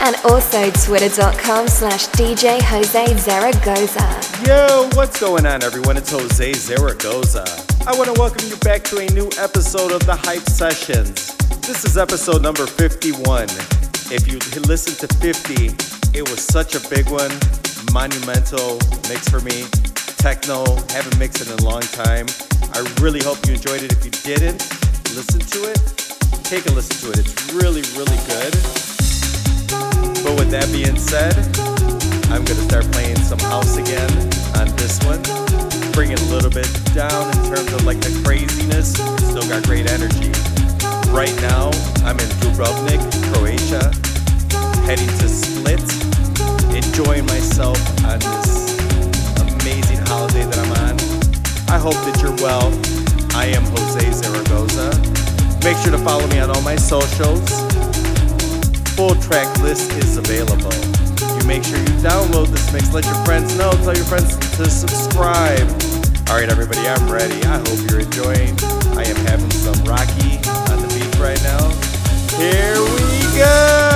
And also twitter.com slash DJ Jose Zaragoza. Yo, what's going on everyone? It's Jose Zaragoza. I want to welcome you back to a new episode of the Hype Sessions. This is episode number 51. If you listen to 50, it was such a big one, monumental mix for me. Techno, haven't mixed it in a long time. I really hope you enjoyed it. If you didn't, listen to it. Take a listen to it. It's really, really good. But with that being said, I'm gonna start playing some house again on this one. Bring it a little bit down in terms of like the craziness. Still got great energy. Right now, I'm in Dubrovnik, Croatia, heading to Split, enjoying myself on this amazing holiday that I'm on. I hope that you're well. I am Jose Zaragoza. Make sure to follow me on all my socials. Full track list is available. You make sure you download this mix, let your friends know, tell your friends to subscribe. All right, everybody, I'm ready. I hope you're enjoying. I am having some Rocky on the beach right now. Here we go.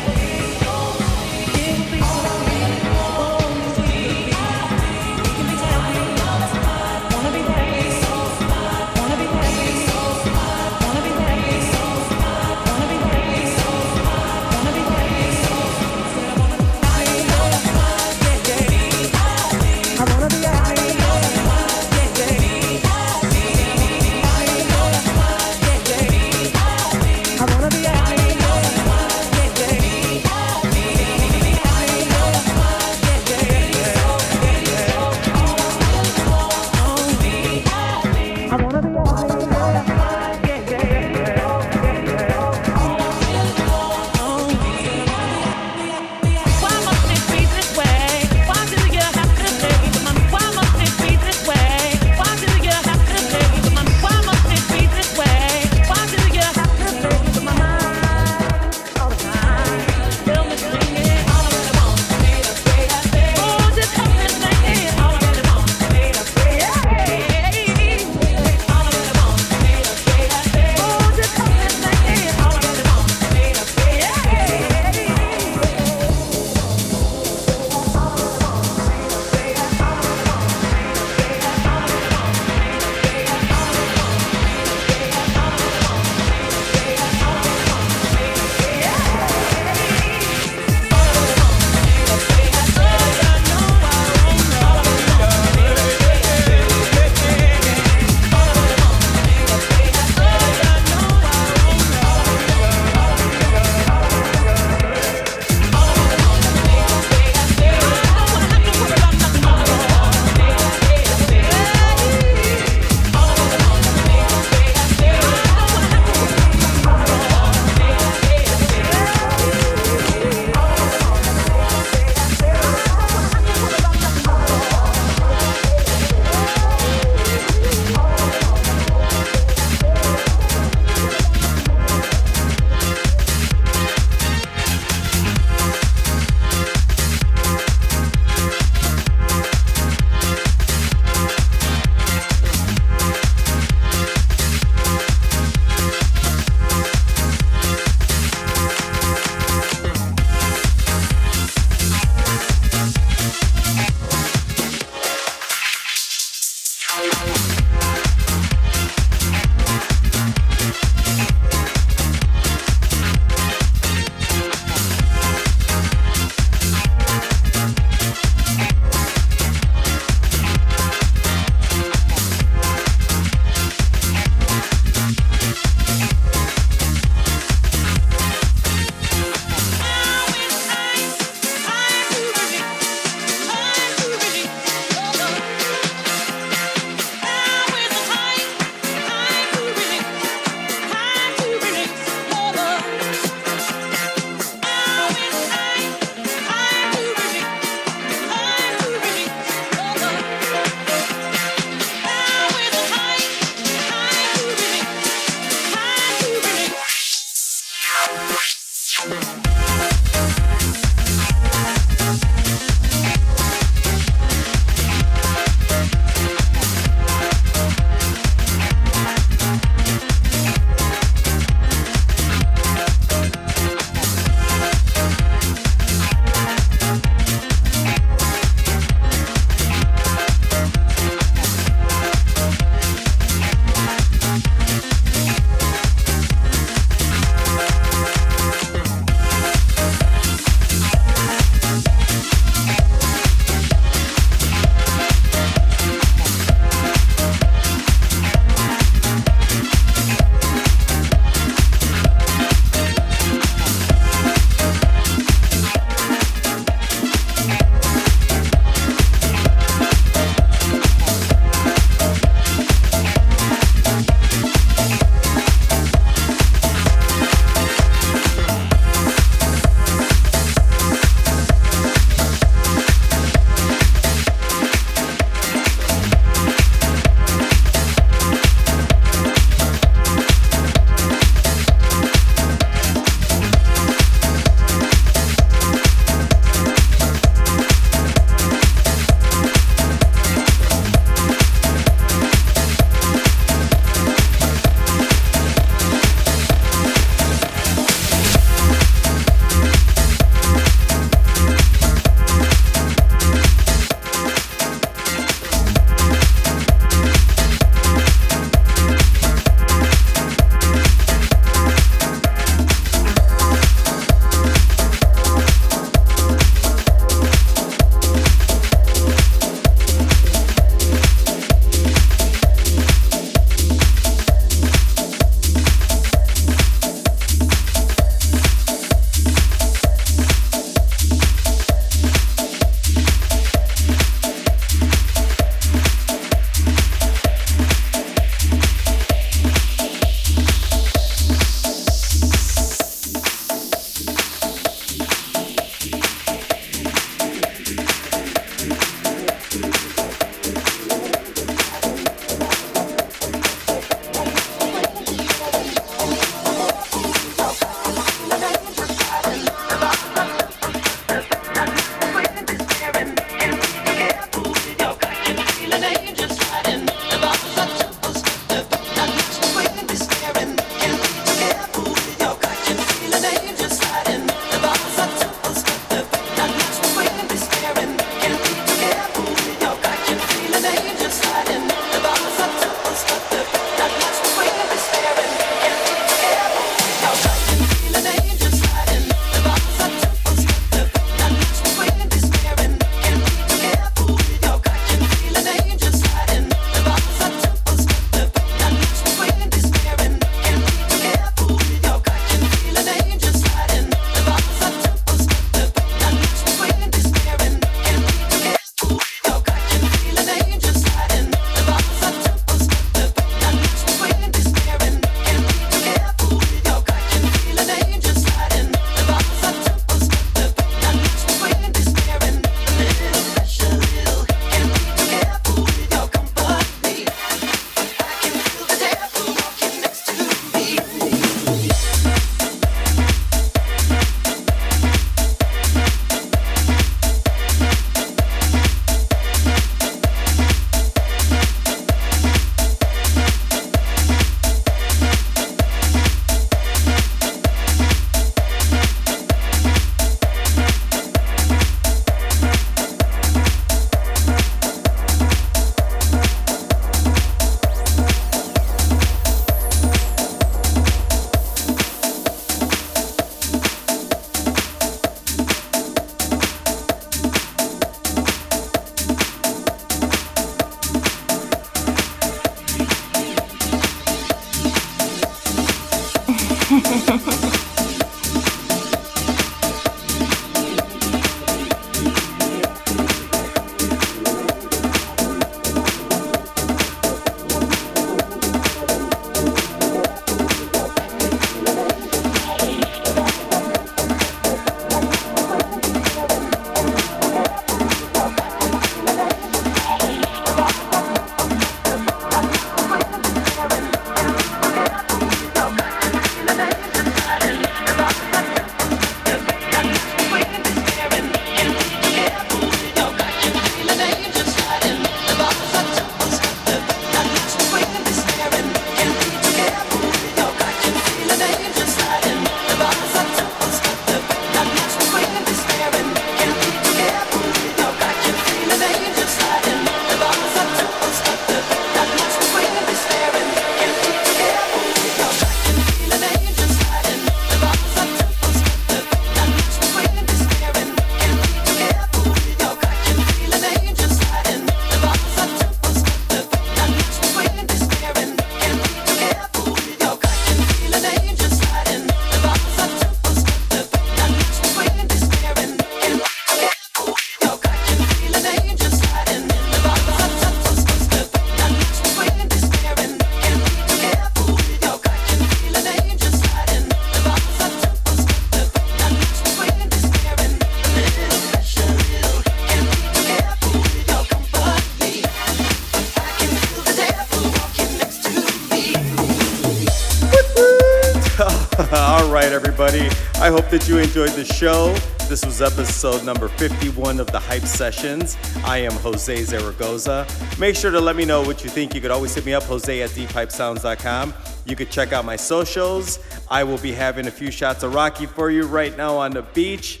Right, everybody. I hope that you enjoyed the show. This was episode number 51 of the Hype Sessions. I am Jose Zaragoza. Make sure to let me know what you think. You could always hit me up, Jose at deephypesounds.com. You could check out my socials. I will be having a few shots of Rocky for you right now on the beach.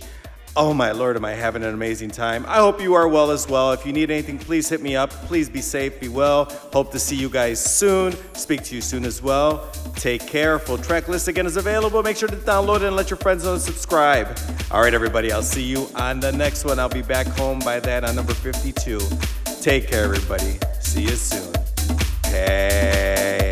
Oh my lord, am I having an amazing time. I hope you are well as well. If you need anything, please hit me up. Please be safe, be well. Hope to see you guys soon. Speak to you soon as well. Take care. Full track list again is available. Make sure to download it and let your friends know to subscribe. All right, everybody, I'll see you on the next one. I'll be back home by that on number 52. Take care, everybody. See you soon. Hey.